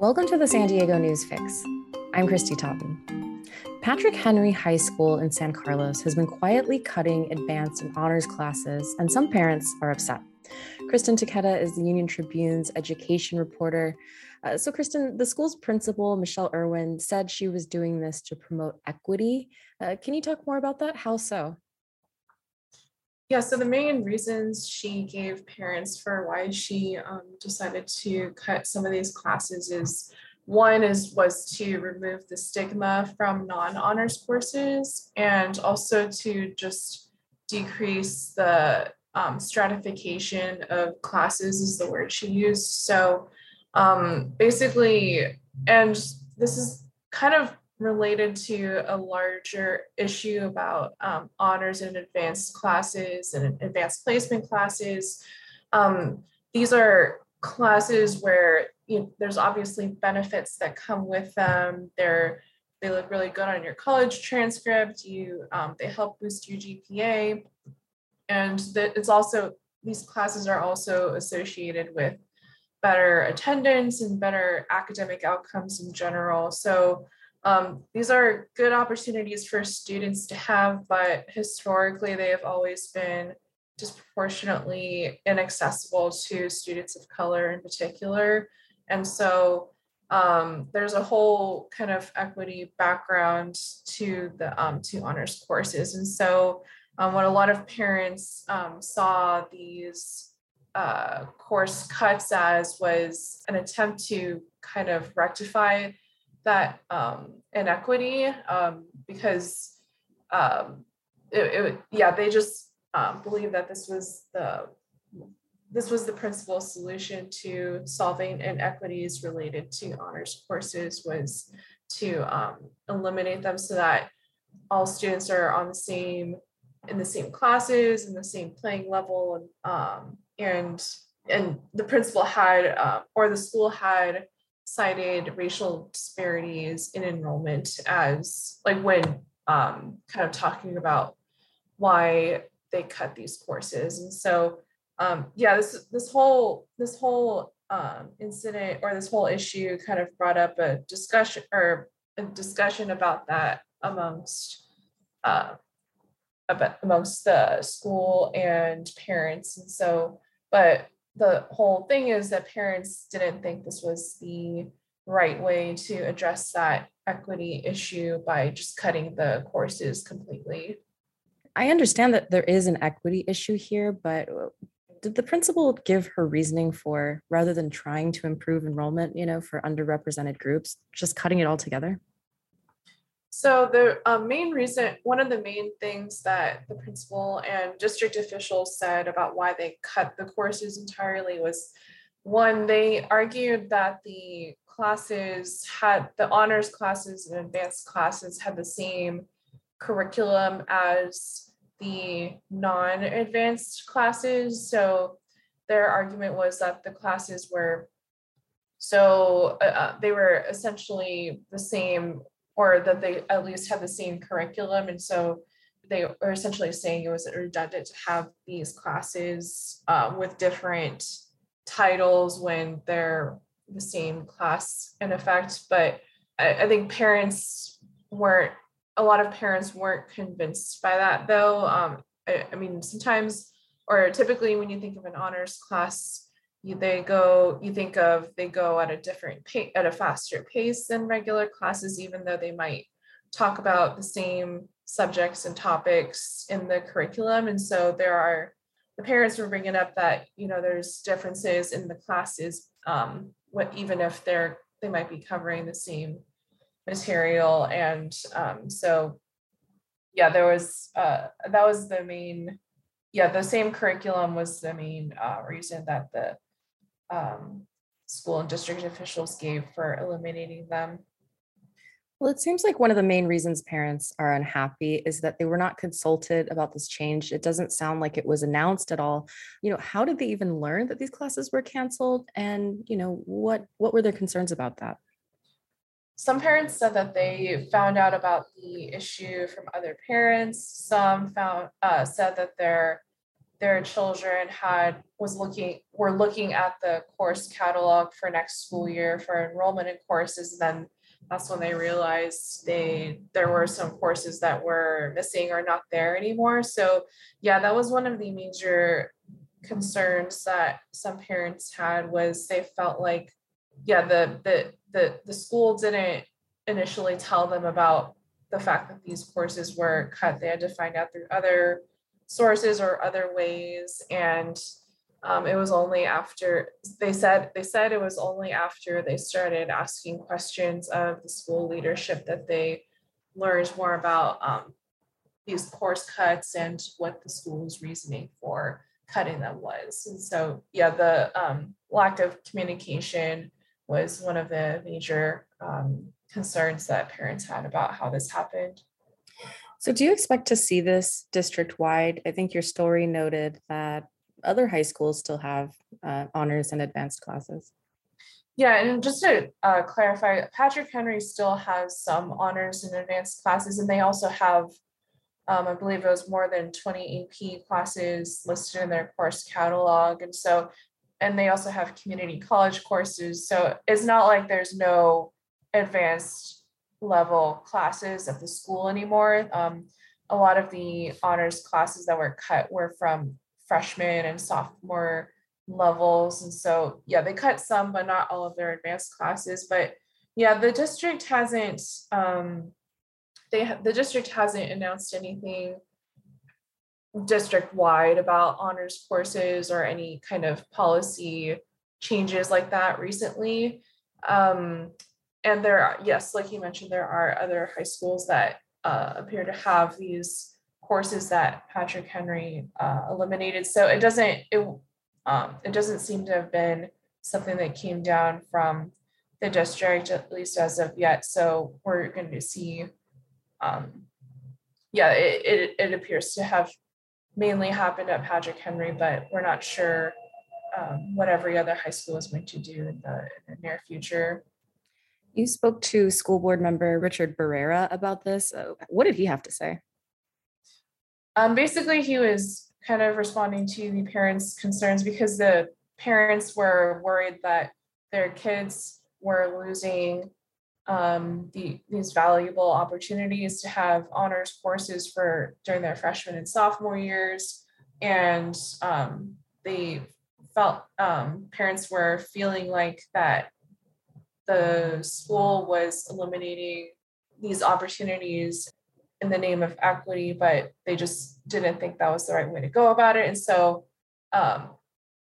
Welcome to the San Diego News Fix. I'm Christy Totten. Patrick Henry High School in San Carlos has been quietly cutting advanced and honors classes, and some parents are upset. Kristen Taketa is the Union Tribune's education reporter. Uh, so, Kristen, the school's principal, Michelle Irwin, said she was doing this to promote equity. Uh, can you talk more about that? How so? Yeah, so the main reasons she gave parents for why she um, decided to cut some of these classes is one is was to remove the stigma from non-honors courses and also to just decrease the um, stratification of classes is the word she used. So um, basically, and this is kind of related to a larger issue about um, honors and advanced classes and advanced placement classes. Um, these are classes where you know, there's obviously benefits that come with them. They're they look really good on your college transcript. You um, they help boost your GPA, and that it's also these classes are also associated with better attendance and better academic outcomes in general. So um, these are good opportunities for students to have, but historically they have always been disproportionately inaccessible to students of color in particular. And so um, there's a whole kind of equity background to the um, to honors courses. And so um, what a lot of parents um, saw these uh, course cuts as was an attempt to kind of rectify that um, inequity um, because um, it, it, yeah they just um, believe that this was the this was the principal solution to solving inequities related to honors courses was to um, eliminate them so that all students are on the same in the same classes in the same playing level and um, and and the principal had uh, or the school had cited racial disparities in enrollment as like when um, kind of talking about why they cut these courses. And so um, yeah this this whole this whole um, incident or this whole issue kind of brought up a discussion or a discussion about that amongst uh, amongst the school and parents. And so but the whole thing is that parents didn't think this was the right way to address that equity issue by just cutting the courses completely. I understand that there is an equity issue here, but did the principal give her reasoning for rather than trying to improve enrollment, you know, for underrepresented groups, just cutting it all together? So the uh, main reason, one of the main things that the principal and district officials said about why they cut the courses entirely was one, they argued that the classes had, the honors classes and advanced classes had the same curriculum as the non-advanced classes. So their argument was that the classes were so uh, uh they were essentially the same or that they at least have the same curriculum. And so they are essentially saying it was redundant to have these classes uh, with different titles when they're the same class in effect. But I, I, think parents weren't, a lot of parents weren't convinced by that though. Um, I, I mean, sometimes, or typically when you think of an honors class, you, they go you think of they go at a different pace at a faster pace than regular classes even though they might talk about the same subjects and topics in the curriculum. And so there are the parents were bringing up that you know there's differences in the classes um, what even if they're they might be covering the same material. And um, so yeah there was uh, that was the main yeah the same curriculum was the main uh, reason that the um, school and district officials gave for eliminating them. Well, it seems like one of the main reasons parents are unhappy is that they were not consulted about this change. It doesn't sound like it was announced at all. You know, how did they even learn that these classes were canceled? And, you know, what what were their concerns about that? Some parents said that they found out about the issue from other parents. Some found uh, said that their their children had was looking were looking at the course catalog for next school year for enrollment in courses and then that's when they realized they there were some courses that were missing or not there anymore. So yeah that was one of the major concerns that some parents had was they felt like yeah the the the, the school didn't initially tell them about the fact that these courses were cut. They had to find out through other sources or other ways and um, it was only after they said they said it was only after they started asking questions of the school leadership that they learned more about um, these course cuts and what the school's reasoning for cutting them was. And so, yeah, the um, lack of communication was one of the major um, concerns that parents had about how this happened. So, do you expect to see this district wide? I think your story noted that other high schools still have uh, honors and advanced classes. Yeah, and just to uh, clarify, Patrick Henry still has some honors and advanced classes, and they also have, um, I believe it was more than 20 AP classes listed in their course catalog. And so, and they also have community college courses. So it's not like there's no advanced level classes at the school anymore. Um, a lot of the honors classes that were cut were from freshman and sophomore levels. And so, yeah, they cut some, but not all of their advanced classes. But yeah, the district hasn't, um, they ha- the district hasn't announced anything district wide about honors courses or any kind of policy changes like that recently. Um, and there are, yes, like you mentioned, there are other high schools that uh, appear to have these courses that Patrick Henry uh, eliminated. So it doesn't it um, it doesn't seem to have been something that came down from the district, at least as of yet. So we're going to see. Um, yeah, it, it it appears to have mainly happened at Patrick Henry, but we're not sure um, what every other high school is going to do in the, in the near future. You spoke to school board member Richard Barrera about this. Uh, what did he have to say? Um, basically, he was kind of responding to the parents' concerns because the parents were worried that their kids were losing um, the, these valuable opportunities to have honors courses for during their freshman and sophomore years, and um, they felt um, parents were feeling like that the school was eliminating these opportunities in the name of equity, but they just didn't think that was the right way to go about it. And so, um,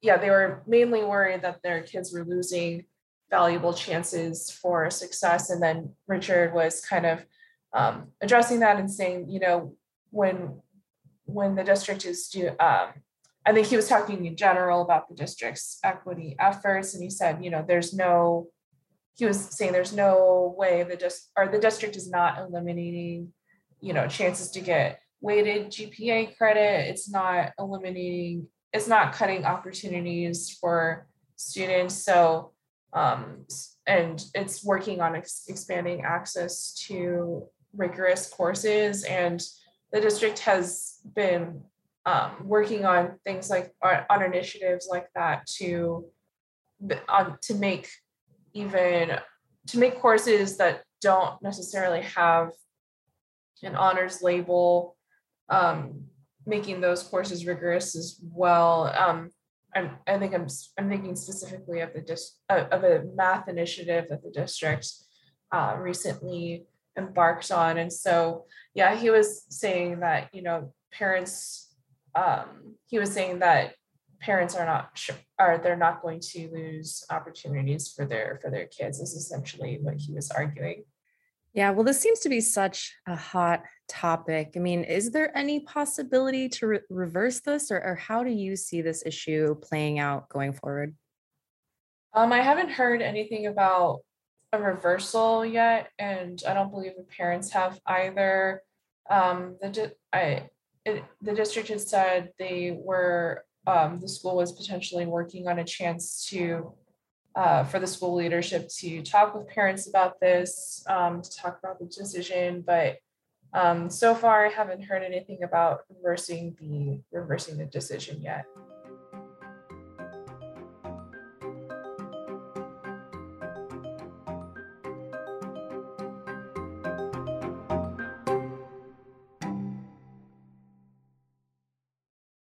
yeah, they were mainly worried that their kids were losing valuable chances for success. And then Richard was kind of um, addressing that and saying, you know, when when the district is do, um, I think he was talking in general about the district's equity efforts, and he said, you know, there's no, he was saying there's no way the just or the district is not eliminating you know chances to get weighted GPA credit. It's not eliminating, it's not cutting opportunities for students. So, um, and it's working on ex- expanding access to rigorous courses. And the district has been um, working on things like on initiatives like that to on to make even to make courses that don't necessarily have an honors label, um, making those courses rigorous as well. Um, I'm, I think I'm, I'm thinking specifically of the dis, of a math initiative that the district uh, recently embarked on. And so, yeah, he was saying that, you know, parents, um, he was saying that parents are not sure, are they're not going to lose opportunities for their for their kids is essentially what he was arguing. Yeah, well, this seems to be such a hot topic. I mean, is there any possibility to re- reverse this, or, or how do you see this issue playing out going forward? Um, I haven't heard anything about a reversal yet, and I don't believe the parents have either. Um, the I it, the district has said they were um, the school was potentially working on a chance to uh, for the school leadership to talk with parents about this, um, to talk about the decision. But Um, so far, I haven't heard anything about reversing the reversing the decision yet.